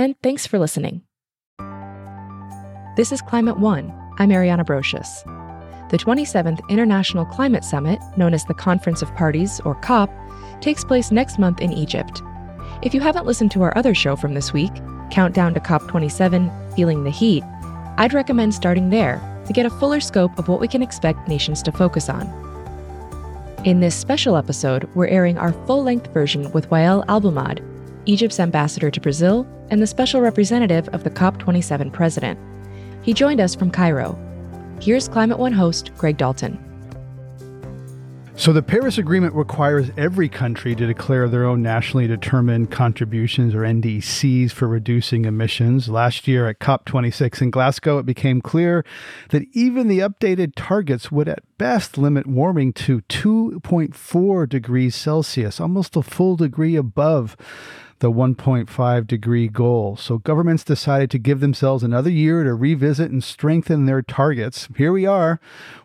and thanks for listening. This is Climate One. I'm Ariana Brocious. The 27th International Climate Summit, known as the Conference of Parties, or COP, takes place next month in Egypt. If you haven't listened to our other show from this week, Countdown to COP27 Feeling the Heat, I'd recommend starting there to get a fuller scope of what we can expect nations to focus on. In this special episode, we're airing our full length version with Wael Aboulmagd, Egypt's ambassador to Brazil and the special representative of the COP27 president. He joined us from Cairo Here's Climate One host Greg Dalton. So, the Paris Agreement requires every country to declare their own nationally determined contributions or NDCs for reducing emissions. Last year at COP26 in Glasgow, it became clear that even the updated targets would at best limit warming to 2.4 degrees Celsius, almost a full degree above the 1.5 degree goal. So governments decided to give themselves another year to revisit and strengthen their targets. Here we are.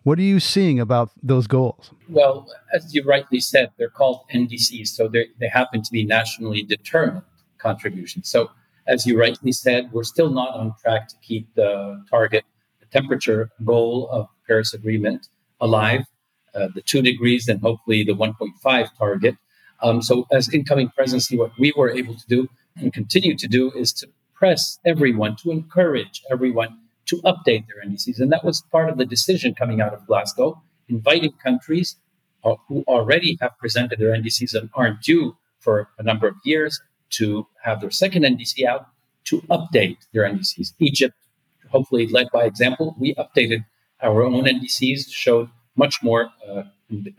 What are you seeing about those goals? Well, as you rightly said, they're called NDCs, so they happen to be nationally determined contributions. So, as you rightly said, we're still not on track to keep the target, the temperature goal of Paris Agreement alive, uh, the two degrees, and hopefully the 1.5 target. Um, so, as incoming presidency, what we were able to do and continue to do is to press everyone, to encourage everyone to update their NDCs. And that was part of the decision coming out of Glasgow, inviting countries uh, who already have presented their NDCs and aren't due for a number of years to have their second NDC out to update their NDCs. Egypt, hopefully led by example, we updated our own NDCs, showed much more uh,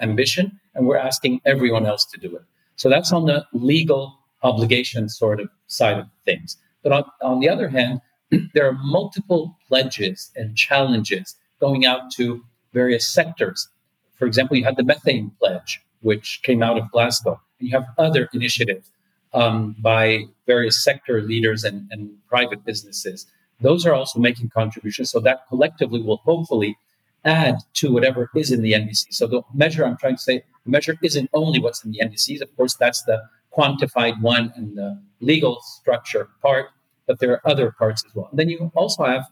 ambition, and we're asking everyone else to do it. So that's on the legal obligation sort of side of things. But on, on the other hand, there are multiple pledges and challenges going out to various sectors. For example, you had the methane pledge, which came out of Glasgow, and you have other initiatives um, by various sector leaders and, and private businesses. Those are also making contributions, so that collectively will hopefully add to whatever is in the NDC. So the measure I'm trying to say, the measure isn't only what's in the NDCs. Of course, that's the quantified one and the legal structure part, but there are other parts as well. And then you also have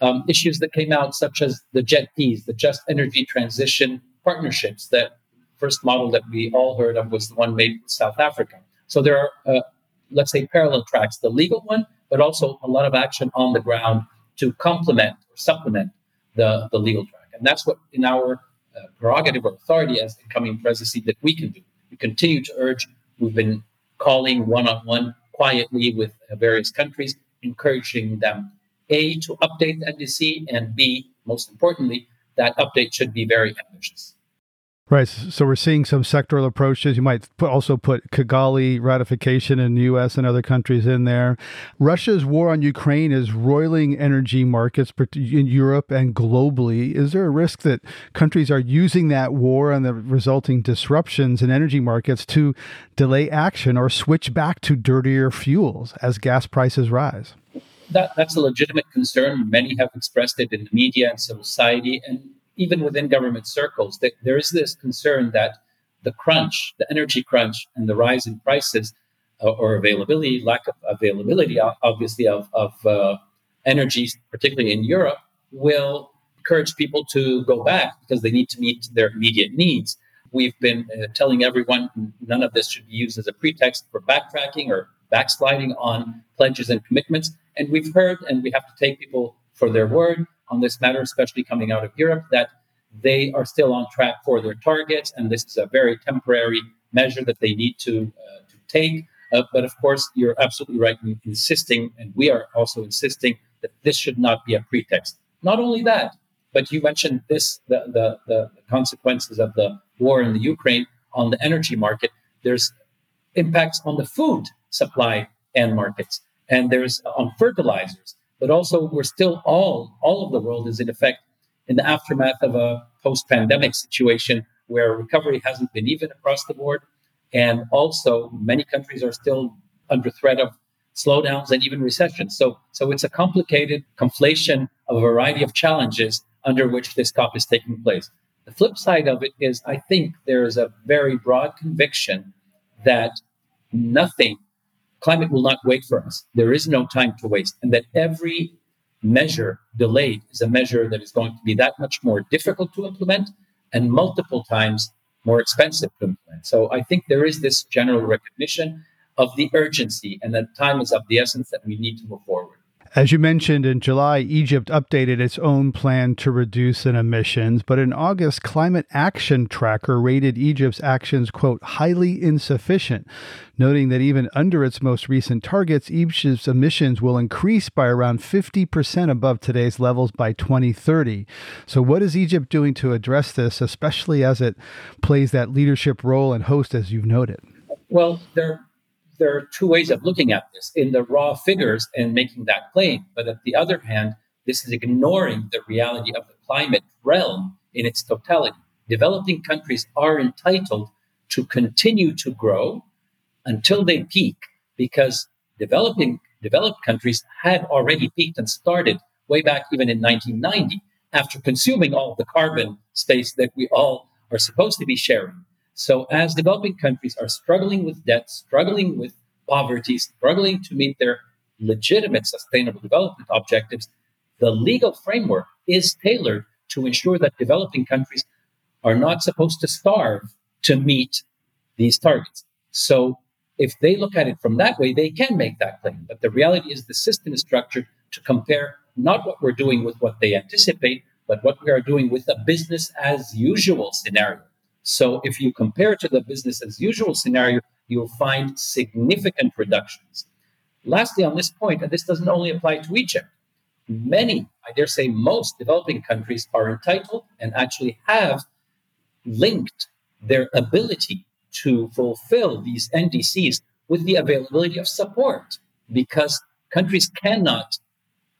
um, issues that came out, such as the JETPs, the Just Energy Transition Partnerships. That first model that we all heard of was the one made in South Africa. So there are, uh, let's say, parallel tracks: the legal one, but also a lot of action on the ground to complement or supplement the, the legal track. And that's what, in our uh, prerogative or authority as incoming presidency, that we can do. We continue to urge, we've been calling one on one quietly with uh, various countries, encouraging them, A, to update the NDC, and B, most importantly, that update should be very ambitious. Right. So we're seeing some sectoral approaches. You might put, also put Kigali ratification in the U.S. and other countries in there. Russia's war on Ukraine is roiling energy markets in Europe and globally. Is there a risk that countries are using that war and the resulting disruptions in energy markets to delay action or switch back to dirtier fuels as gas prices rise? That, that's a legitimate concern. Many have expressed it in the media and society. And even within government circles, that there is this concern that the crunch, the energy crunch, and the rise in prices uh, or availability, lack of availability, obviously, of, of uh, energy, particularly in Europe, will encourage people to go back because they need to meet their immediate needs. We've been uh, telling everyone none of this should be used as a pretext for backtracking or backsliding on pledges and commitments. And we've heard, and we have to take people for their word on this matter, especially coming out of Europe, that they are still on track for their targets, and this is a very temporary measure that they need to, uh, to take. Uh, but of course, you're absolutely right in insisting, and we are also insisting that this should not be a pretext. Not only that, but you mentioned this the, the, the consequences of the war in the Ukraine on the energy market. There's impacts on the food supply and markets, and there's on fertilizers. But also, we're still all all of the world is in effect in the aftermath of a post-pandemic situation where recovery hasn't been even across the board, and also many countries are still under threat of slowdowns and even recessions. So, so it's a complicated conflation of a variety of challenges under which this COP is taking place. The flip side of it is, I think there is a very broad conviction that nothing, climate will not wait for us. There is no time to waste, and that every measure delayed is a measure that is going to be that much more difficult to implement and multiple times more expensive to implement. So I think there is this general recognition of the urgency and that time is of the essence that we need to move forward. As you mentioned, in July, Egypt updated its own plan to reduce in emissions, but in August, Climate Action Tracker rated Egypt's actions, quote, highly insufficient, noting that even under its most recent targets, Egypt's emissions will increase by around 50% above today's levels by 2030. So, what is Egypt doing to address this, especially as it plays that leadership role and host, as you've noted? Well, there there are two ways of looking at this in the raw figures and making that claim. But at the other hand, this is ignoring the reality of the climate realm in its totality. Developing countries are entitled to continue to grow until they peak because developing developed countries had already peaked and started way back even in 1990 after consuming all the carbon space that we all are supposed to be sharing. So, as developing countries are struggling with debt, struggling with poverty, struggling to meet their legitimate sustainable development objectives, the legal framework is tailored to ensure that developing countries are not supposed to starve to meet these targets. So, if they look at it from that way, they can make that claim. But the reality is the system is structured to compare not what we're doing with what they anticipate, but what we are doing with a business as usual scenario. So if you compare to the business as usual scenario, you'll find significant reductions. Lastly, on this point, and this doesn't only apply to Egypt, many, I dare say most developing countries are entitled and actually have linked their ability to fulfill these NDCs with the availability of support because countries cannot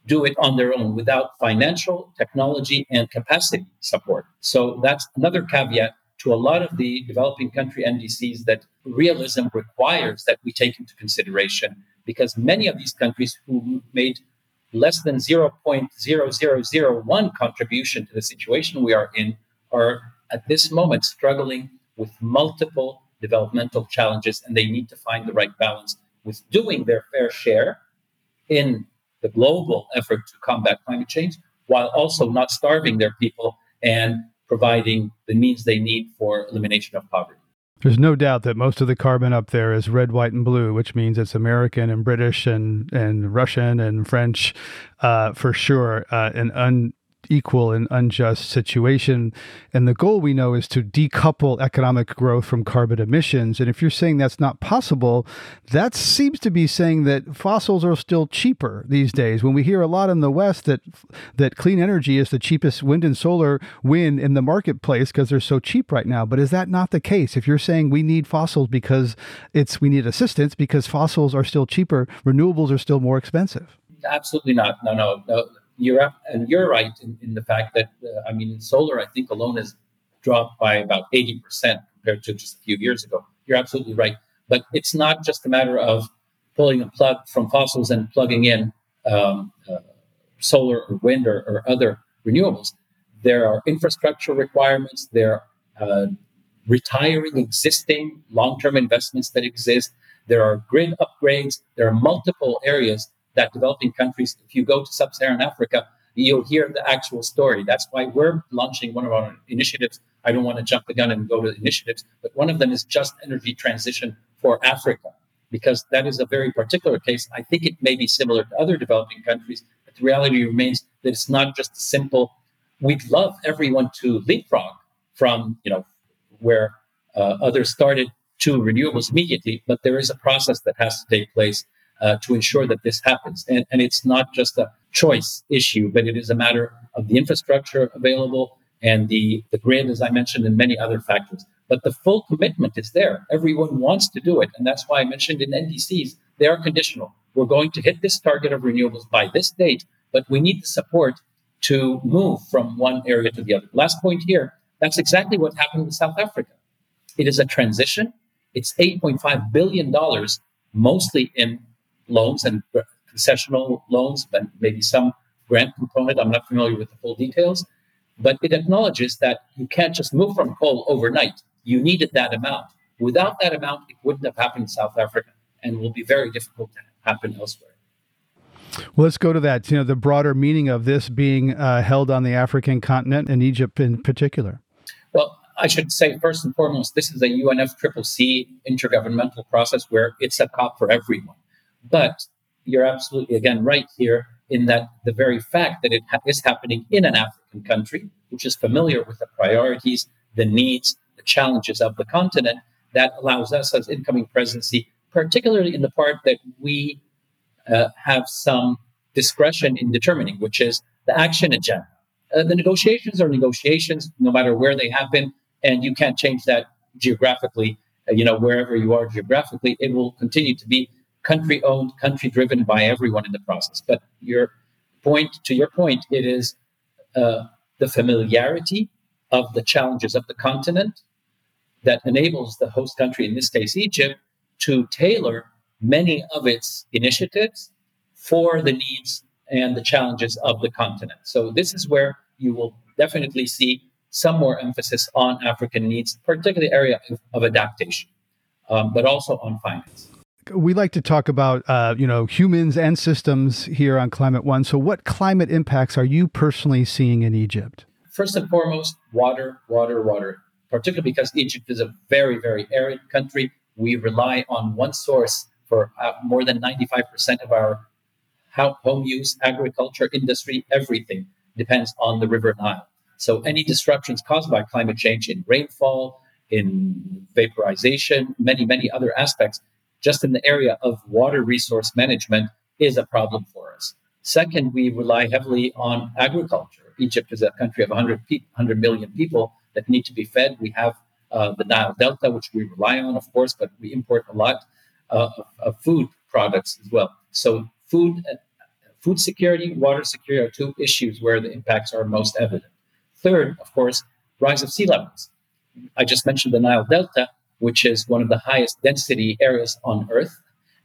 do it on their own without financial, technology, and capacity support. So that's another caveat to a lot of the developing country NDCs that realism requires that we take into consideration because many of these countries who made less than 0.0001 contribution to the situation we are in are at this moment struggling with multiple developmental challenges and they need to find the right balance with doing their fair share in the global effort to combat climate change while also not starving their people and providing the means they need for elimination of poverty. There's no doubt that most of the carbon up there is red, white, and blue, which means it's American and British and, and Russian and French uh, for sure, uh, and un, equal and unjust situation. And the goal we know is to decouple economic growth from carbon emissions. And if you're saying that's not possible, that seems to be saying that fossils are still cheaper these days. When we hear a lot in the West that that clean energy is the cheapest wind and solar win in the marketplace because they're so cheap right now. But is that not the case? If you're saying we need fossils because it's we need assistance because fossils are still cheaper, renewables are still more expensive. Absolutely not. No, no, no you're and you're right in, in the fact that uh, I mean, solar I think alone has dropped by about eighty percent compared to just a few years ago. You're absolutely right, but it's not just a matter of pulling a plug from fossils and plugging in um, uh, solar or wind or, or, other renewables. There are infrastructure requirements. There are uh, retiring existing long-term investments that exist. There are grid upgrades. There are multiple areas that developing countries, if you go to sub Saharan Africa, you'll hear the actual story. That's why we're launching one of our initiatives. I don't want to jump the gun and go to initiatives, but one of them is just energy transition for Africa, because that is a very particular case. I think it may be similar to other developing countries, but the reality remains that it's not just a simple we'd love everyone to leapfrog from you know where uh, others started to renewables immediately, but there is a process that has to take place uh, to ensure that this happens. And, and it's not just a choice issue, but it is a matter of the infrastructure available and the, the grid, as I mentioned, and many other factors. But the full commitment is there. Everyone wants to do it. And that's why I mentioned in NDCs, they are conditional. We're going to hit this target of renewables by this date, but we need the support to move from one area to the other. Last point here that's exactly what happened in South Africa. It is a transition. It's $8.5 billion, mostly in loans and concessional loans, but maybe some grant component. I'm not familiar with the full details. But it acknowledges that you can't just move from coal overnight. You needed that amount. Without that amount, it wouldn't have happened in South Africa and will be very difficult to happen elsewhere. Well, let's go to that. You know, the broader meaning of this being uh, held on the African continent and Egypt in particular. Well, I should say first and foremost, this is a UNFCCC intergovernmental process where it's a COP for everyone. But you're absolutely again right here in that the very fact that it ha- is happening in an African country, which is familiar with the priorities, the needs, the challenges of the continent, that allows us as incoming presidency, particularly in the part that we uh, have some discretion in determining, which is the action agenda. Uh, the negotiations are negotiations, no matter where they happen, and you can't change that geographically. Uh, you know, wherever you are geographically, it will continue to be country owned, country driven by everyone in the process. But your point, to your point, it is uh, the familiarity of the challenges of the continent that enables the host country, in this case Egypt, to tailor many of its initiatives for the needs and the challenges of the continent. So this is where you will definitely see some more emphasis on African needs, particularly area of, of adaptation, um, but also on finance we like to talk about uh, you know humans and systems here on Climate One. So, what climate impacts are you personally seeing in Egypt? First and foremost, water, water, water. Particularly because Egypt is a very, very arid country. We rely on one source for uh, more than 95% of our home use, agriculture, industry, everything depends on the River Nile. So, any disruptions caused by climate change in rainfall, in vaporization, many, many other aspects just in the area of water resource management is a problem for us. Second, we rely heavily on agriculture. Egypt is a country of 100, pe- 100 million people that need to be fed. We have uh, the Nile Delta, which we rely on, of course, but we import a lot uh, of, of, food products as well. So, food, uh, food security, water security are two issues where the impacts are most evident. Third, of course, rise of sea levels. I just mentioned the Nile Delta which is one of the highest density areas on Earth.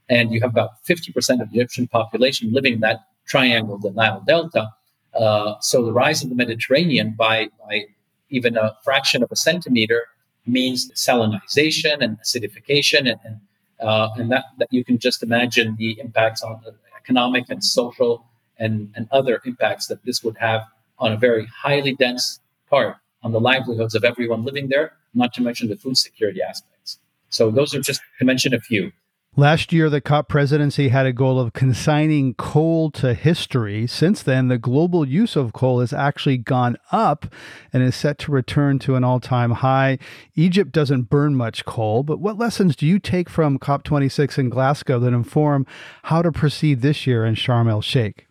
And you have about 50% of the Egyptian population living in that triangle, the Nile Delta. Uh, so the rise of the Mediterranean by, by even a fraction of a centimeter means salinization and acidification, and, and, uh, and that, that you can just imagine the impacts on the economic and social and, and other impacts that this would have on a very highly dense part on the livelihoods of everyone living there, not to mention the food security aspects. So those are just to mention a few. Last year, the COP presidency had a goal of consigning coal to history. Since then, the global use of coal has actually gone up and is set to return to an all time high. Egypt doesn't burn much coal, but what lessons do you take from COP26 in Glasgow that inform how to proceed this year in Sharm el Sheikh?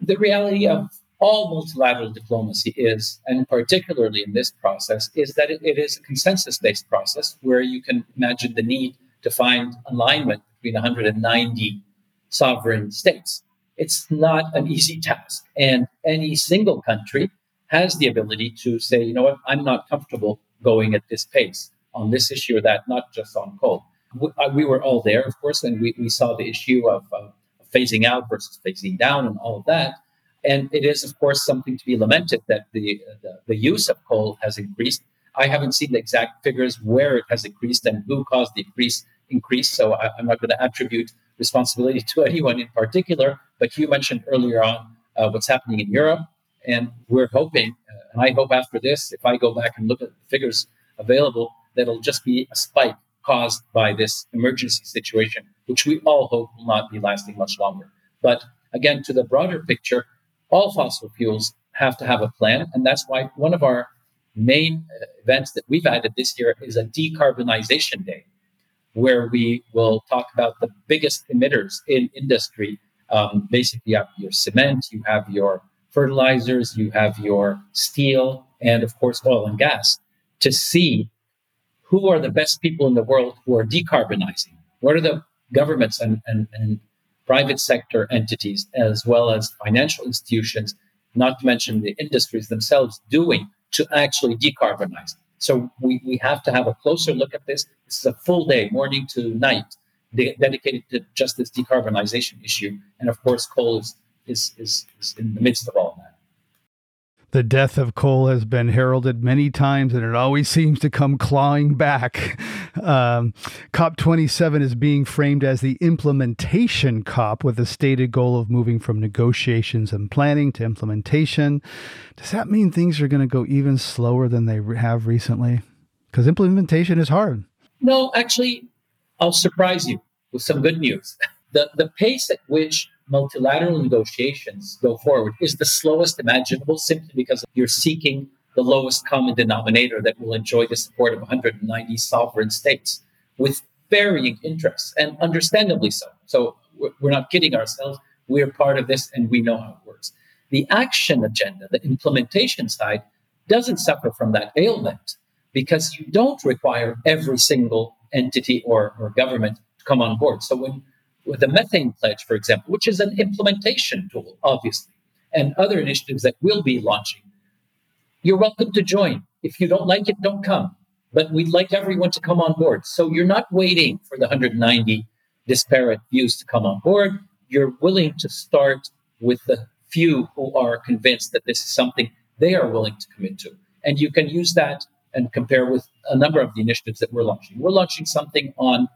The reality of all multilateral diplomacy is, and particularly in this process, is that it, it is a consensus based process where you can imagine the need to find alignment between 190 sovereign states. It's not an easy task. And any single country has the ability to say, you know what, I'm not comfortable going at this pace on this issue or that, not just on coal. We, uh, we were all there, of course, and we, we saw the issue of uh, phasing out versus phasing down and all of that. And it is, of course, something to be lamented that the, the, the, use of coal has increased. I haven't seen the exact figures where it has increased and who caused the increase. increase so I, am not going to attribute responsibility to anyone in particular. But you mentioned earlier on uh, what's happening in Europe. And we're hoping, uh, and I hope after this, if I go back and look at the figures available, that it'll just be a spike caused by this emergency situation, which we all hope will not be lasting much longer. But again, to the broader picture, all fossil fuels have to have a plan. And that's why one of our main uh, events that we've added this year is a decarbonization day, where we will talk about the biggest emitters in industry. Um, basically, you have your cement, you have your fertilizers, you have your steel, and of course, oil and gas to see who are the best people in the world who are decarbonizing. What are the governments and, and, and private sector entities, as well as financial institutions, not to mention the industries themselves, doing to actually decarbonize? So we, we have to have a closer look at this. This is a full day, morning to night, de- dedicated to just this decarbonization issue. And of course, coal is, is, is, is in the midst of all that. The death of coal has been heralded many times, and it always seems to come clawing back. Um, COP27 is being framed as the implementation COP with a stated goal of moving from negotiations and planning to implementation. Does that mean things are going to go even slower than they have recently? Because implementation is hard. No, actually, I'll surprise you with some good news. The, the pace at which multilateral negotiations go forward is the slowest imaginable simply because you're seeking the lowest common denominator that will enjoy the support of 190 sovereign states with varying interests and understandably so. So we're not kidding ourselves. We're part of this and we know how it works. The action agenda, the implementation side, doesn't suffer from that ailment because you don't require every single entity or, or government to come on board. So when with the methane pledge, for example, which is an implementation tool, obviously, and other initiatives that we'll be launching. You're welcome to join. If you don't like it, don't come. But we'd like everyone to come on board. So you're not waiting for the 190 disparate views to come on board. You're willing to start with the few who are convinced that this is something they are willing to commit to. And you can use that and compare with a number of the initiatives that we're launching. We're launching something on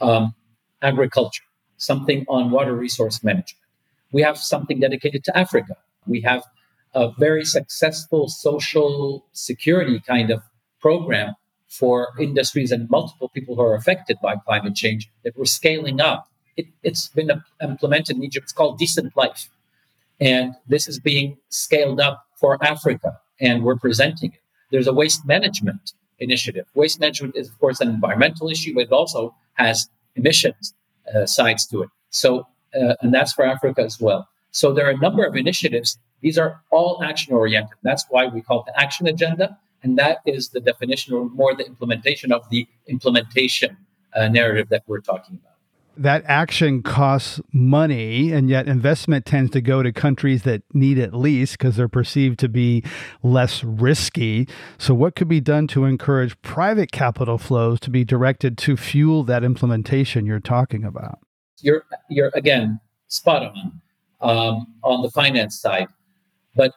um, agriculture something on water resource management. We have something dedicated to Africa. We have a very successful social security kind of program for industries and multiple people who are affected by climate change that we're scaling up. It, has been implemented in Egypt. It's called Decent Life. And this is being scaled up for Africa, and we're presenting it. There's a waste management initiative. Waste management is, of course, an environmental issue, but it also has emissions sides to it. So, uh, and that's for Africa as well. So there are a number of initiatives. These are all action oriented. That's why we call it the action agenda. And that is the definition or more the implementation of the implementation uh, narrative that we're talking about. That action costs money, and yet investment tends to go to countries that need it least because they're perceived to be less risky. So, what could be done to encourage private capital flows to be directed to fuel that implementation you're talking about? You're, you're again spot on um, on the finance side, but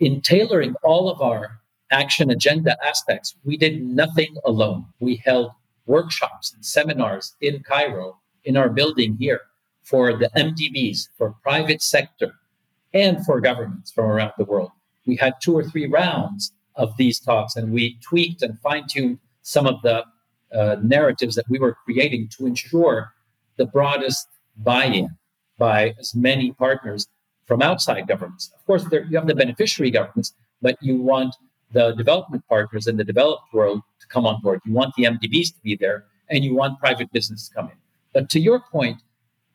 in tailoring all of our action agenda aspects, we did nothing alone. We held workshops and seminars in Cairo in our building here for the MDBs, for private sector, and for governments from around the world. We had two or three rounds of these talks, and we tweaked and fine tuned some of the uh, narratives that we were creating to ensure the broadest buy in by as many partners from outside governments. Of course, there, you have the beneficiary governments, but you want the development partners in the developed world to come on board. You want the MDBs to be there, and you want private business to come in. But to your point,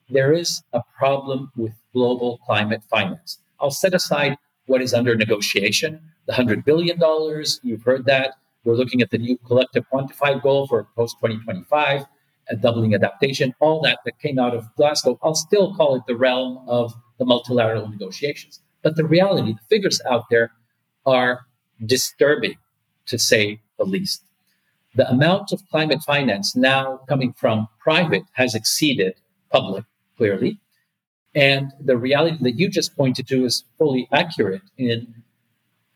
there is a problem with global climate finance. I'll set aside what is under negotiation, the $100 billion, you've heard that. We're looking at the new collective quantified goal for post 2025, a doubling adaptation, all that that came out of Glasgow. I'll still call it the realm of the multilateral negotiations. But the reality, the figures out there are disturbing, to say the least the amount of climate finance now coming from private has exceeded public, clearly. And the reality that you just pointed to is fully accurate in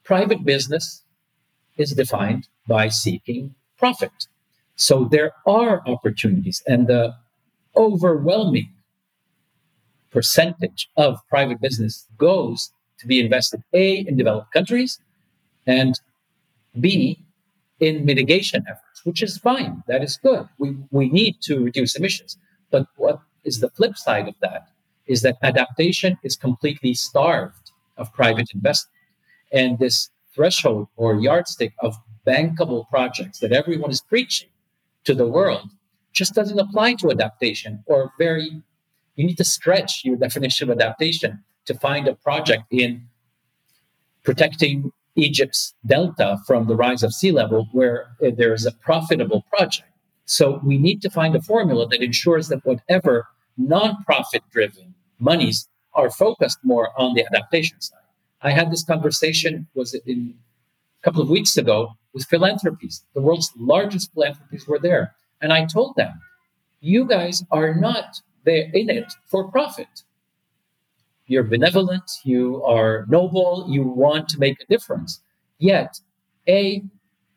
private business is defined by seeking profit. So there are opportunities, and the overwhelming percentage of private business goes to be invested A in developed countries and B in mitigation efforts, which is fine. That is good. We, we need to reduce emissions. But what is the flip side of that is that adaptation is completely starved of private investment. And this threshold or yardstick of bankable projects that everyone is preaching to the world just doesn't apply to adaptation or very you need to stretch your definition of adaptation to find a project in protecting Egypt's delta from the rise of sea level where eh, there is a profitable project. So we need to find a formula that ensures that whatever non-profit driven monies are focused more on the adaptation side. I had this conversation was it in a couple of weeks ago with philanthropies. The world's largest philanthropies were there, and I told them, "You guys are not there in it for profit. You're benevolent, you are noble, you want to make a difference. Yet, a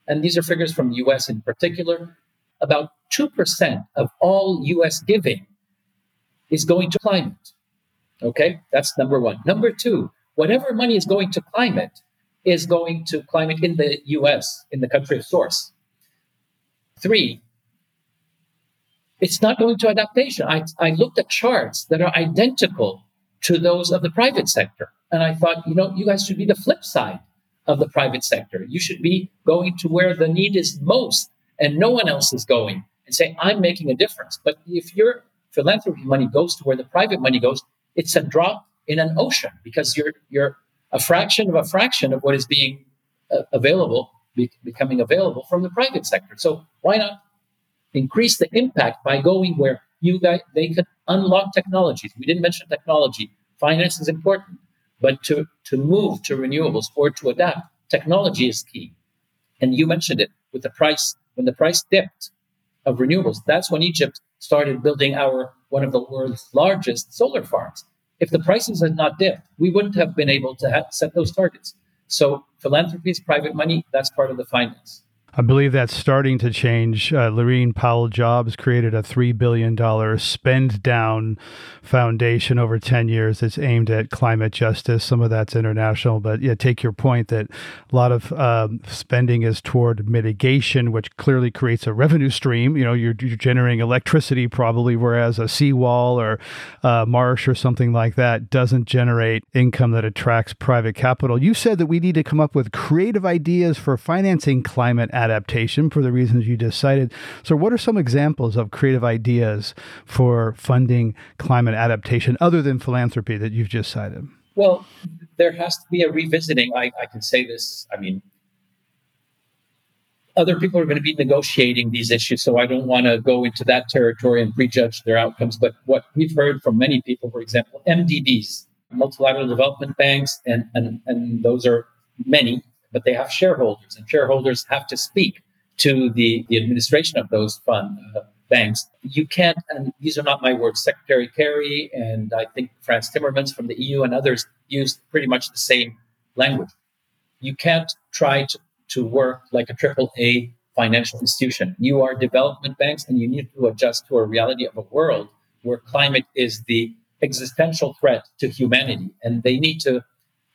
and these are figures from the U.S. in particular, about two percent of all U.S. giving is going to climate. Okay, that's number one. Number two, whatever money is going to climate is going to climate in the US, in the country of source. Three, it's not going to adaptation. I, I looked at charts that are identical to those of the private sector. And I thought, you know, you guys should be the flip side of the private sector. You should be going to where the need is most and no one else is going and say, I'm making a difference. But if your philanthropy money goes to where the private money goes, it's a drop in an ocean because you're you're a fraction of a fraction of what is being uh, available be, becoming available from the private sector. So why not increase the impact by going where you guys they can unlock technologies? We didn't mention technology. Finance is important, but to to move to renewables or to adapt, technology is key. And you mentioned it with the price when the price dipped of renewables. That's when Egypt started building our one of the world's largest solar farms. If the prices had not dipped, we wouldn't have been able to have, set those targets. So philanthropy is private money. That's part of the finance. I believe that's starting to change. Uh, Laurene Powell Jobs created a $3 billion spend down foundation over 10 years that's aimed at climate justice. Some of that's international, but yeah, take your point that a lot of um, spending is toward mitigation, which clearly creates a revenue stream. You know, you're, you're generating electricity probably, whereas a seawall or a marsh or something like that doesn't generate income that attracts private capital. You said that we need to come up with creative ideas for financing climate adaptation for the reasons you just cited. So, what are some examples of creative ideas for funding climate adaptation other than philanthropy that you've just cited? Well, there has to be a revisiting. I, I can say this. I mean, other people are going to be negotiating these issues, so I don't want to go into that territory and prejudge their outcomes. But what we've heard from many people, for example, MDBs, multilateral development banks, and, and, and those are many but they have shareholders, and shareholders have to speak to the, the administration of those fund uh, banks. You can't, and these are not my words, Secretary Kerry and I think Frans Timmermans from the EU and others used pretty much the same language. You can't try to, to work like a triple A financial institution. You are development banks and you need to adjust to a reality of a world where climate is the existential threat to humanity. And they need to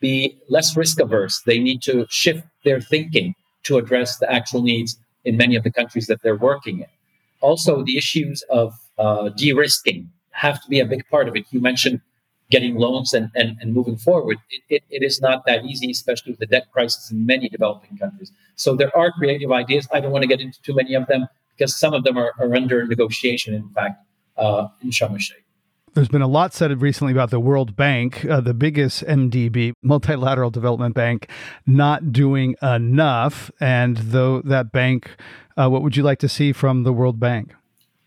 be less risk averse. They need to shift their thinking to address the actual needs in many of the countries that they're working in. Also, the issues of uh, de risking have to be a big part of it. You mentioned getting loans and, and, and moving forward. It, it, it is not that easy, especially with the debt crisis in many developing countries. So there are creative ideas. I don't want to get into too many of them because some of them are, are under negotiation, in fact, uh, in Sharm. There's been a lot said recently about the World Bank, uh, the biggest MDB, multilateral development bank, not doing enough. And though that bank, uh, what would you like to see from the World Bank?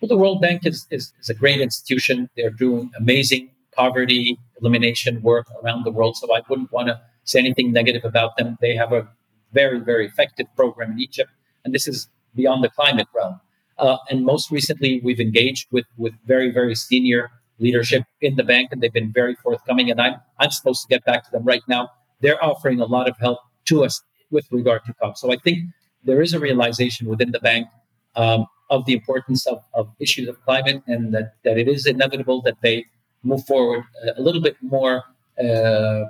Well, the World Bank is, is, is a great institution. They're doing amazing poverty elimination work around the world. So I wouldn't want to say anything negative about them. They have a very, very effective program in Egypt. And this is beyond the climate realm. Uh, and most recently, we've engaged with, with very, very senior leadership in the bank, and they've been very forthcoming. And I'm I'm supposed to get back to them right now. They're offering a lot of help to us with regard to COP. So I think there is a realization within the bank um, of the importance of, of issues of climate, and that that it is inevitable that they move forward a little bit more. Uh,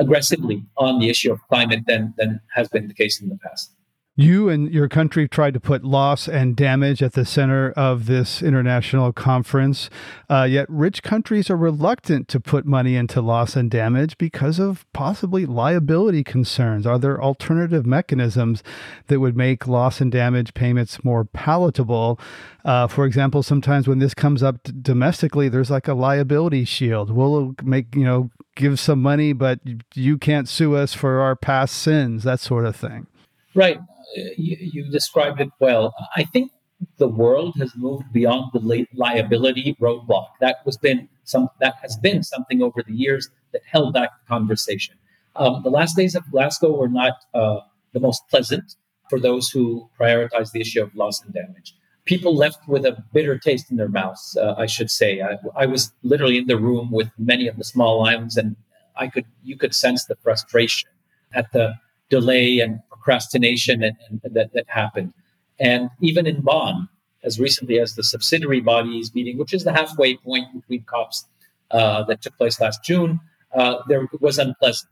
aggressively on the issue of climate than, than has been the case in the past. You and your country tried to put loss and damage at the center of this international conference, uh, yet rich countries are reluctant to put money into loss and damage because of possibly liability concerns. Are there alternative mechanisms that would make loss and damage payments more palatable? Uh, for example, sometimes when this comes up domestically, there's like a liability shield. We'll make, you know, give some money, but you can't sue us for our past sins, that sort of thing. Right you, you described it well. I think the world has moved beyond the liability roadblock. That was been some that has been something over the years that held back the conversation. Um, the last days of Glasgow were not uh, the most pleasant for those who prioritize the issue of loss and damage. People left with a bitter taste in their mouths. Uh, I should say. I, I was literally in the room with many of the small islands, and I could you could sense the frustration at the delay and procrastination and, and that, that happened. And even in Bonn, as recently as the subsidiary bodies meeting, which is the halfway point between COPs uh, that took place last June, uh, there was unpleasant.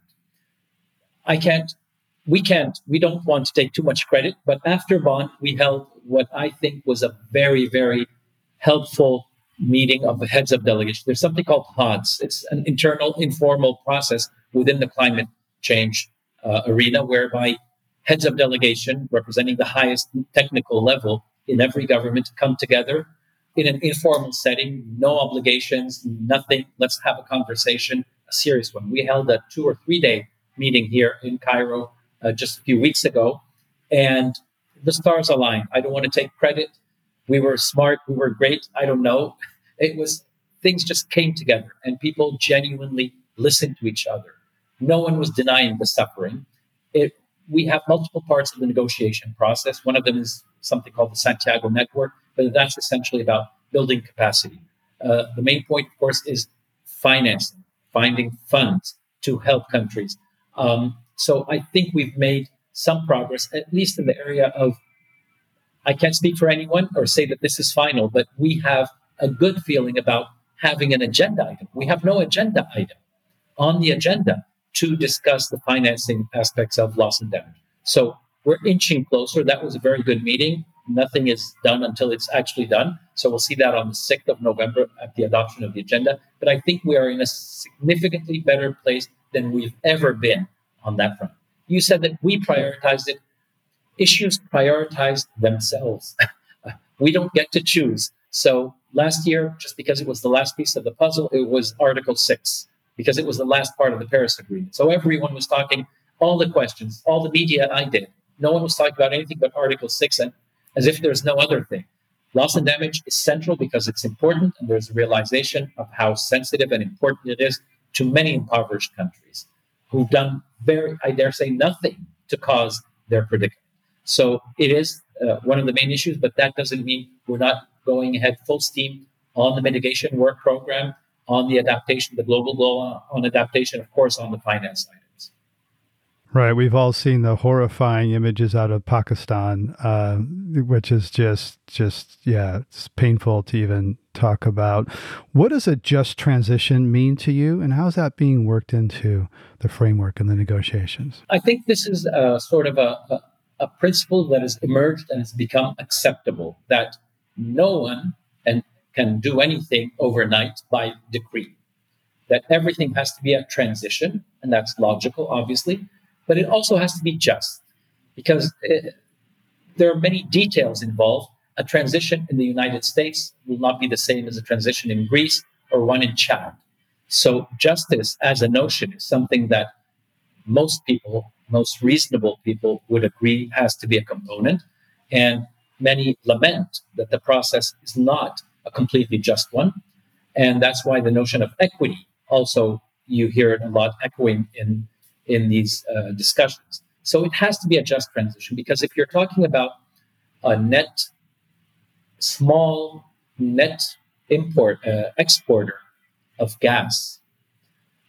I can't, we can't, we don't want to take too much credit, but after Bonn, we held what I think was a very, very helpful meeting of the heads of delegation. There's something called HODS. It's an internal, informal process within the climate change uh, arena whereby heads of delegation representing the highest technical level in every government to come together in an informal setting, no obligations, nothing. Let's have a conversation, a serious one. We held a two or three day meeting here in Cairo uh, just a few weeks ago, and the stars aligned. I don't want to take credit. We were smart, we were great. I don't know. It was things just came together, and people genuinely listened to each other. No one was denying the suffering. It we have multiple parts of the negotiation process. One of them is something called the Santiago Network, but that's essentially about building capacity. Uh, the main point, of course, is financing, finding funds to help countries. Um, so I think we've made some progress, at least in the area of. I can't speak for anyone or say that this is final, but we have a good feeling about having an agenda item. We have no agenda item on the agenda to discuss the financing aspects of loss and damage. So we're inching closer. That was a very good meeting. Nothing is done until it's actually done. So we'll see that on the 6th of November at the adoption of the agenda. But I think we are in a significantly better place than we've ever been on that front. You said that we prioritized it. Issues prioritize themselves. we don't get to choose. So last year, just because it was the last piece of the puzzle, it was Article 6 because it was the last part of the Paris Agreement. So everyone was talking, all the questions, all the media I did. No one was talking about anything but Article 6 and as if there's no other thing. Loss and damage is central because it's important, and there's a realization of how sensitive and important it is to many impoverished countries who've done very, I dare say, nothing to cause their predicament. So it is uh, one of the main issues, but that doesn't mean we're not going ahead full steam on the mitigation work program on the adaptation, the global goal on adaptation, of course, on the finance items. Right. We've all seen the horrifying images out of Pakistan, uh, which is just, just, yeah, it's painful to even talk about. What does a just transition mean to you, and how's that being worked into the framework and the negotiations? I think this is a, sort of a, a, a principle that has emerged and has become acceptable that no one, and can do anything overnight by decree. That everything has to be a transition, and that's logical, obviously, but it also has to be just because it, eh, there are many details involved. A transition in the United States will not be the same as a transition in Greece or one in Chad. So, justice as a notion is something that most people, most reasonable people, would agree has to be a component. And many lament that the process is not a completely just one. And that's why the notion of equity also you hear it a lot echoing in in these uh, discussions. So it has to be a just transition because if you're talking about a net small net import uh, exporter of gas,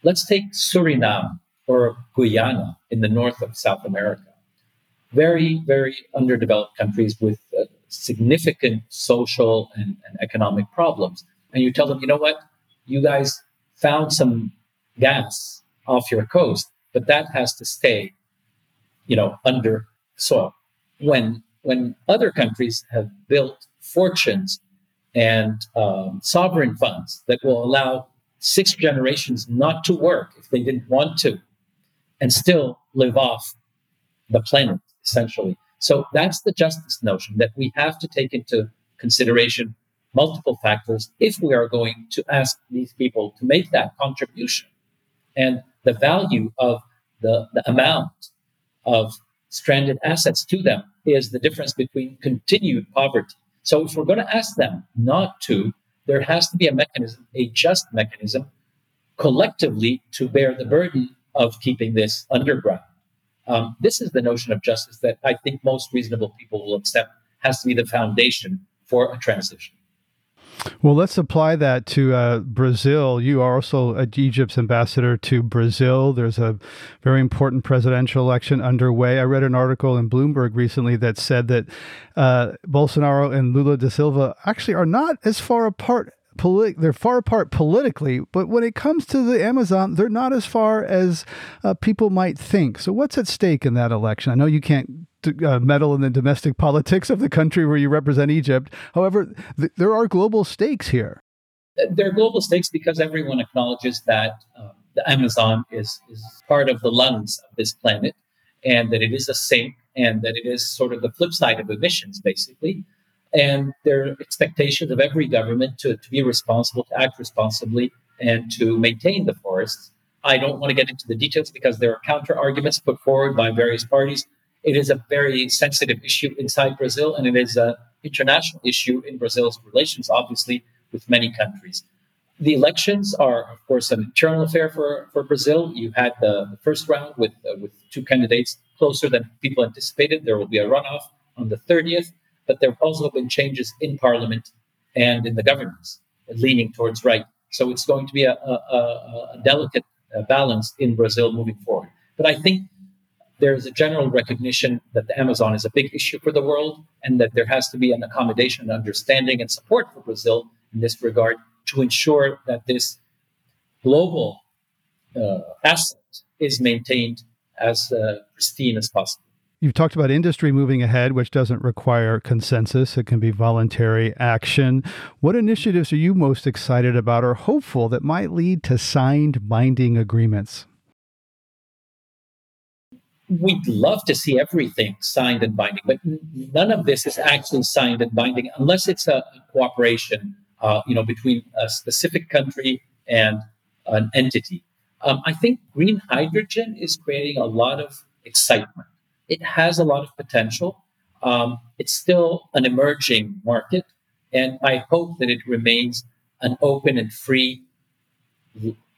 let's take Suriname or Guyana in the north of South America. Very, very underdeveloped countries with uh, significant social and, and economic problems. And you tell them, you know what, you guys found some gas off your coast, but that has to stay, you know, under soil. when when other countries have built fortunes and um, sovereign funds that will allow six generations not to work if they didn't want to and still live off the planet, essentially. So that's the justice notion that we have to take into consideration multiple factors if we are going to ask these people to make that contribution. And the value of the, the amount of stranded assets to them is the difference between continued poverty. So if we're going to ask them not to, there has to be a mechanism, a just mechanism, collectively to bear the burden of keeping this underground. Um, this is the notion of justice that I think most reasonable people will accept has to be the foundation for a transition. Well, let's apply that to uh, Brazil. You are also Egypt's ambassador to Brazil. There's a very important presidential election underway. I read an article in Bloomberg recently that said that uh, Bolsonaro and Lula da Silva actually are not as far apart Polit- they're far apart politically, but when it comes to the Amazon, they're not as far as uh, people might think. So, what's at stake in that election? I know you can't uh, meddle in the domestic politics of the country where you represent Egypt. However, th- there are global stakes here. There are global stakes because everyone acknowledges that um, the Amazon is, is part of the lungs of this planet and that it is a sink and that it is sort of the flip side of emissions, basically and their expectations of every government to, to be responsible, to act responsibly, and to maintain the forests. I don't want to get into the details because there are counter arguments put forward by various parties. It is a very sensitive issue inside Brazil, and it is an international issue in Brazil's relations, obviously, with many countries. The elections are, of course, an internal affair for, for Brazil. You had the, the first round with, uh, with two candidates closer than people anticipated. There will be a runoff on the 30th but there have also been changes in parliament and in the governments leaning towards right. So it's going to be a, a, a delicate uh, balance in Brazil moving forward. But I think there's a general recognition that the Amazon is a big issue for the world and that there has to be an accommodation, understanding, and support for Brazil in this regard to ensure that this global uh, asset is maintained as uh, pristine as possible. You've talked about industry moving ahead, which doesn't require consensus. It can be voluntary action. What initiatives are you most excited about or hopeful that might lead to signed binding agreements? We'd love to see everything signed and binding, but none of this is actually signed and binding unless it's a cooperation, uh, you know, between a specific country and an entity. Um, I think green hydrogen is creating a lot of excitement it has a lot of potential. Um, it's still an emerging market, and I hope that it remains an open and free,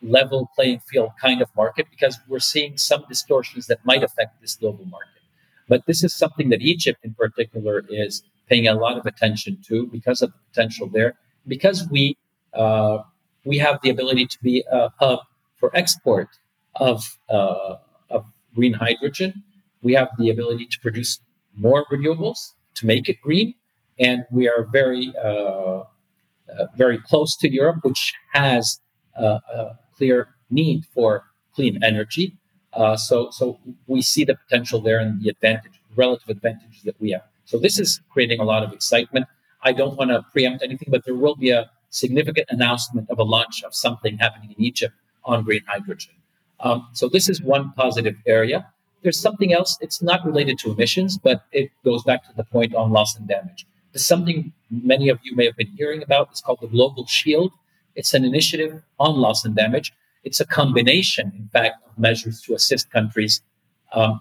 level playing field kind of market because we're seeing some distortions that might affect this global market. But this is something that Egypt, in particular, is paying a lot of attention to because of the potential there. Because we uh, we have the ability to be a hub for export of uh, of green hydrogen we have the ability to produce more renewables to make it green, and we are very uh, uh, very close to Europe, which has uh, a clear need for clean energy. Uh, so, so we see the potential there and the advantage, relative advantages that we have. So this is creating a lot of excitement. I don't want to preempt anything, but there will be a significant announcement of a launch of something happening in Egypt on green hydrogen. Um, so this is one positive area. There's something else. It's not related to emissions, but it goes back to the point on loss and damage. There's something many of you may have been hearing about. It's called the Global Shield. It's an initiative on loss and damage. It's a combination, in fact, of measures to assist countries um,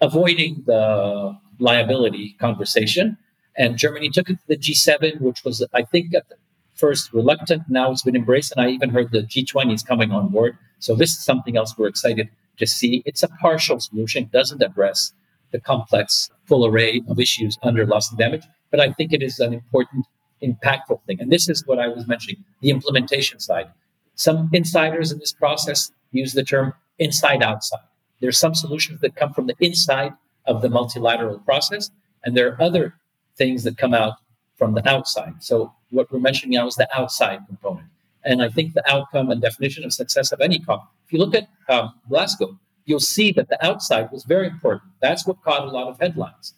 avoiding the liability conversation. And Germany took it to the G7, which was, I think, at the first reluctant. Now it's been embraced. And I even heard the G20 is coming on board. So this is something else we're excited to see it's a partial solution, doesn't address the complex full array of issues under loss and damage. But I think it is an important, impactful thing. And this is what I was mentioning the implementation side. Some insiders in this process use the term inside outside. There are some solutions that come from the inside of the multilateral process, and there are other things that come out from the outside. So, what we're mentioning now is the outside component. And I think the outcome and definition of success of any COP, if you look at um, Glasgow, you'll see that the outside was very important. That's what caught a lot of headlines.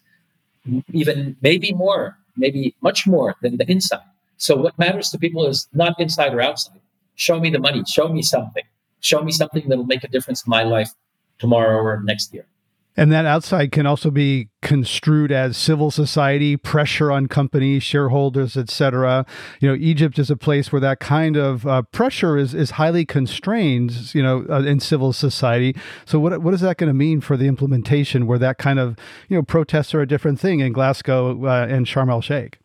even maybe more, maybe much more than the inside. So what matters to people is not inside or outside. Show me the money. Show me something. Show me something that'll make a difference in my life tomorrow or next year. And that outside can also be construed as civil society pressure on companies, shareholders, etc. You know, Egypt is a place where that kind of uh, pressure is is highly constrained. You know, uh, in civil society. So what what is that going to mean for the implementation? Where that kind of you know protests are a different thing in Glasgow uh, and Sharm el Sheikh.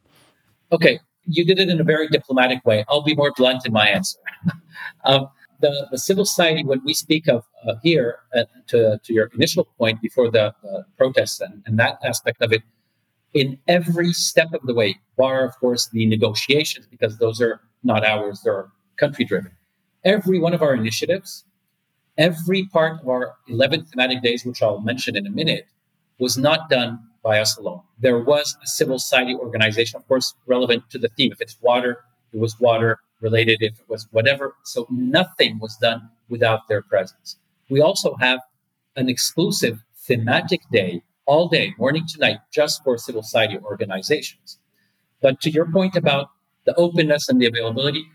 Okay, you did it in a very diplomatic way. I'll be more blunt in my answer. um, the, the civil society, when we speak of uh, here, uh, to, to your initial point before the protests and, and that aspect of it, in every step of the way, bar, of course, the negotiations, because those are not ours, they're country driven. Every one of our initiatives, every part of our 11 thematic days, which I'll mention in a minute, was not done by us alone. There was a civil society organization, of course, relevant to the theme. If it's water, it was water related, if it was whatever. So nothing was done without their presence. We also have an exclusive thematic day all day, morning to night, just for civil society organizations. But to your point about the openness and the availability,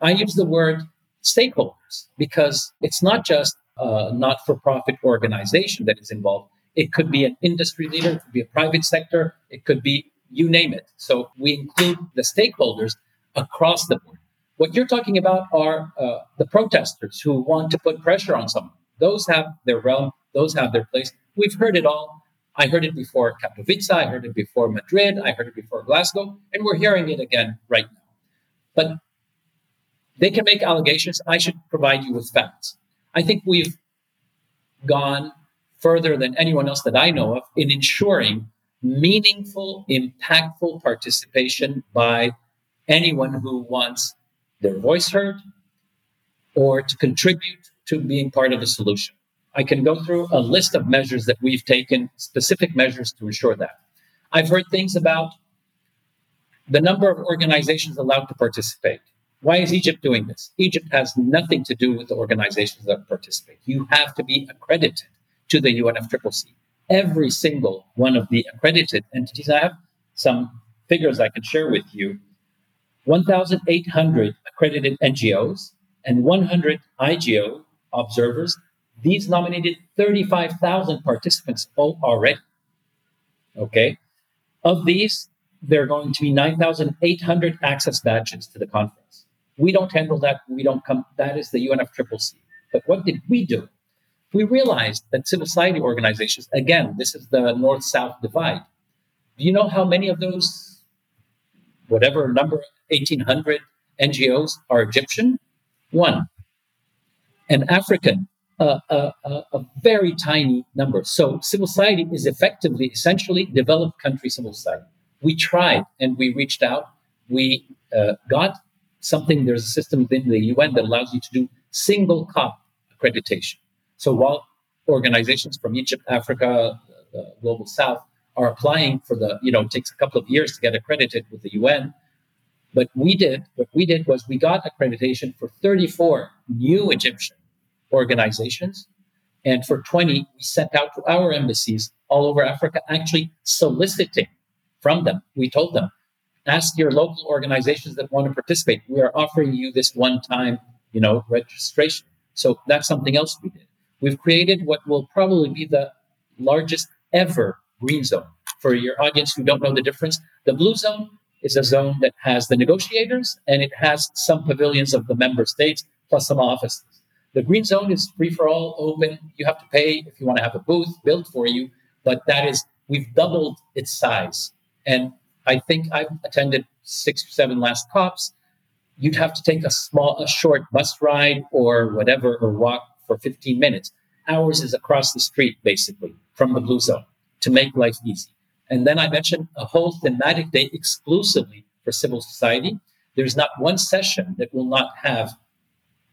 I use the word stakeholders because it's not just a not for profit organization that is involved. It could be an industry leader, it could be a private sector, it could be you name it. So we include the stakeholders across the board. What you're talking about are uh, the protesters who want to put pressure on someone. Those have their realm, those have their place. We've heard it all. I heard it before Katowice, I heard it before Madrid, I heard it before Glasgow, and we're hearing it again right now. But they can make allegations. I should provide you with facts. I think we've gone further than anyone else that I know of in ensuring meaningful, impactful participation by anyone who wants their voice heard or to contribute to being part of the solution. I can go through a list of measures that we've taken, specific measures to ensure that. I've heard things about the number of organizations allowed to participate. Why is Egypt doing this? Egypt has nothing to do with the organizations that participate. You have to be accredited to the UNFCCC. Every single one of the accredited entities, I have some figures I can share with you 1,800 accredited NGOs and 100 IGO observers. These nominated 35,000 participants already. Okay. Of these, there are going to be 9,800 access badges to the conference. We don't handle that. We don't come. That is the UNFCCC. But what did we do? We realized that civil society organizations, again, this is the north south divide. Do you know how many of those, whatever number 1,800 NGOs are Egyptian, one. And African, uh, uh, uh, a very tiny number. So civil society is effectively, essentially, developed country civil society. We tried and we reached out. We uh, got something. There's a system within the UN that allows you to do single COP accreditation. So while organizations from Egypt, Africa, the global South are applying for the, you know, it takes a couple of years to get accredited with the UN. But we did, what we did was we got accreditation for 34 new Egyptian organizations. And for 20, we sent out to our embassies all over Africa, actually soliciting from them. We told them, ask your local organizations that want to participate. We are offering you this one time, you know, registration. So that's something else we did. We've created what will probably be the largest ever green zone. For your audience who don't know the difference, the blue zone is a zone that has the negotiators and it has some pavilions of the member states plus some offices. The green zone is free for all, open. You have to pay if you want to have a booth built for you, but that is, we've doubled its size. And I think I've attended six or seven last COPs. You'd have to take a small, a short bus ride or whatever, or walk for 15 minutes. Ours is across the street, basically, from the blue zone to make life easy. And then I mentioned a whole thematic day exclusively for civil society. There's not one session that will not have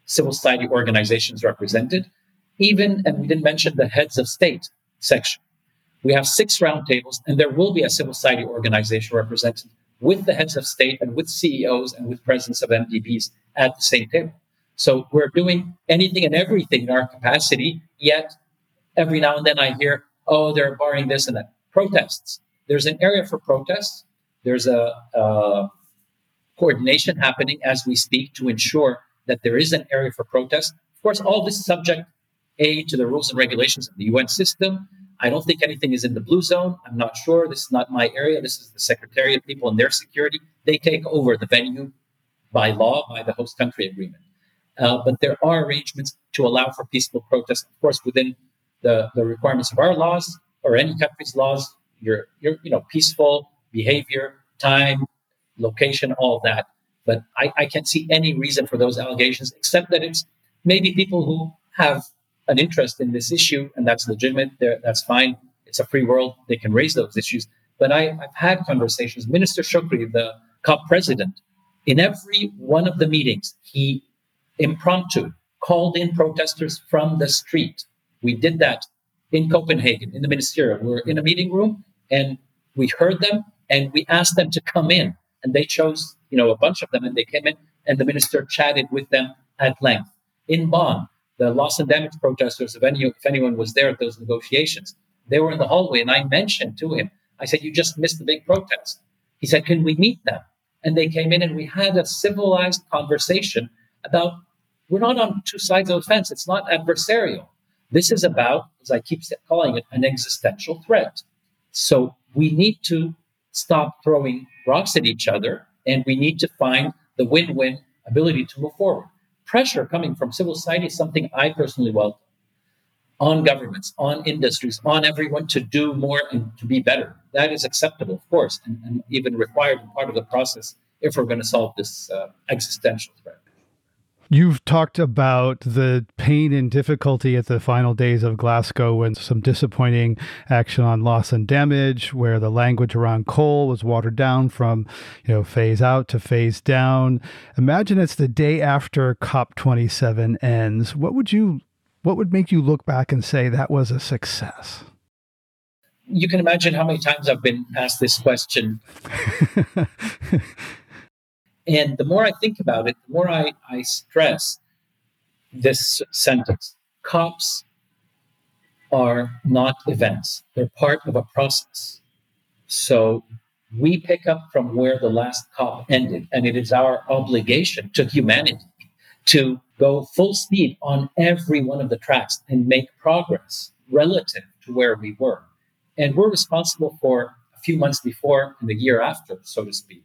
civil society organizations represented, even, and we didn't mention the heads of state section. We have six roundtables, and there will be a civil society organization represented with the heads of state and with CEOs and with presidents of MDBs at the same table. So we're doing anything and everything in our capacity, yet every now and then I hear, oh, they're barring this and that. Protests there's an area for protests. There's a, a coordination happening as we speak to ensure that there is an area for protest. Of course, all this is subject A to the rules and regulations of the UN system. I don't think anything is in the blue zone. I'm not sure. This is not my area. This is the Secretariat people and their security. They take over the venue by law, by the host country agreement. Uh, but there are arrangements to allow for peaceful protest, of course, within the, the requirements of our laws or any country's laws. Your, your you know peaceful behavior, time, location, all that. But I, I can't see any reason for those allegations except that it's maybe people who have an interest in this issue, and that's legitimate. That's fine. It's a free world. They can raise those issues. But I, have had conversations. Minister Shukri, the COP president, in every one of the meetings, he impromptu called in protesters from the street. We did that in Copenhagen, in the ministerial. We were in a meeting room and we heard them and we asked them to come in. And they chose, you know, a bunch of them and they came in and the minister chatted with them at length. In Bonn, the loss and damage protesters, if, any, if anyone was there at those negotiations, they were in the hallway and I mentioned to him, I said, You just missed the big protest. He said, Can we meet them? And they came in and we had a civilized conversation about we're not on two sides of the fence. It's not adversarial. This is about, as I keep calling it, an existential threat. So we need to stop throwing rocks at each other and we need to find the win win ability to move forward. Pressure coming from civil society is something I personally welcome on governments, on industries, on everyone to do more and to be better. That is acceptable, of course, and, and even required and part of the process if we're going to solve this uh, existential threat. You've talked about the pain and difficulty at the final days of Glasgow and some disappointing action on loss and damage, where the language around coal was watered down from, you know, phase out to phase down. Imagine it's the day after COP27 ends. What would you what would make you look back and say that was a success? You can imagine how many times I've been asked this question. and the more I think about it, the more I, I stress this sentence COPs are not events, they're part of a process. So we pick up from where the last COP ended, and it is our obligation to humanity to go full speed on every one of the tracks and make progress relative to where we were. And we're responsible for a few months before and the year after, so to speak.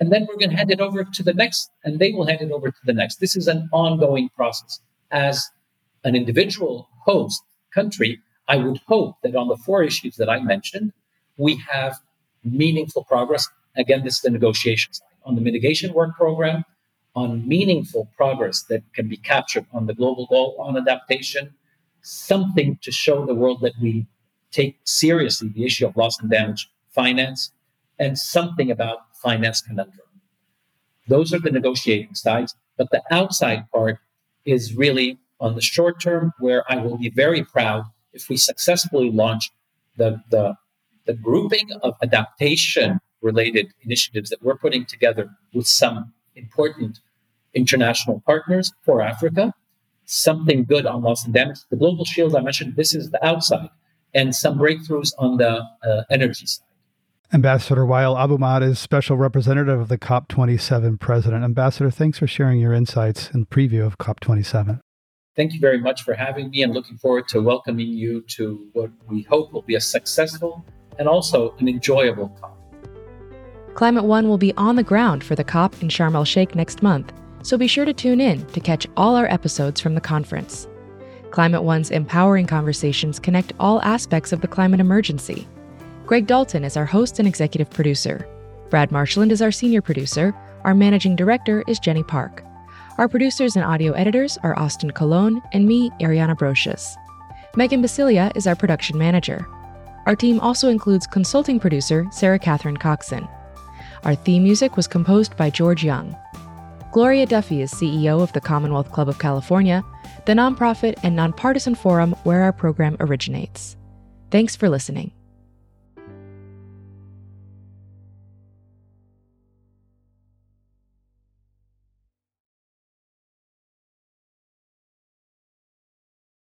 And then we're going to hand it over to the next, and they will hand it over to the next. This is an ongoing process. As an individual host country, I would hope that on the four issues that I mentioned, we have meaningful progress. Again, this is the negotiation side. On the mitigation work program, on meaningful progress that can be captured on the global goal on adaptation, something to show the world that we take seriously the issue of loss and damage finance, and something about finance conundrum. Those are the negotiating sides, but the outside part is really on the short term, where I will be very proud if we successfully launch the, the, the grouping of adaptation related initiatives that we're putting together with some important international partners for Africa, something good on loss and damage. The global shield I mentioned, this is the outside, and some breakthroughs on the uh, energy side. Ambassador Wael Aboulmagd is special representative of the COP27 president. Ambassador, thanks for sharing your insights and preview of COP27. Thank you very much for having me and looking forward to welcoming you to what we hope will be a successful and also an enjoyable COP. Climate One will be on the ground for the COP in Sharm el Sheikh next month so be sure to tune in to catch all our episodes from the conference. Climate One's empowering conversations connect all aspects of the climate emergency. Greg Dalton is our host and executive producer. Brad Marshland is our senior producer. Our managing director is Jenny Park. Our producers and audio editors are Austin Colon and me, Ariana Brocious. Megan Basilia is our production manager. Our team also includes consulting producer Sara-Katherine Coxon. Our theme music was composed by George Young. Gloria Duffy is CEO of the Commonwealth Club of California, the nonprofit and nonpartisan forum where our program originates. Thanks for listening.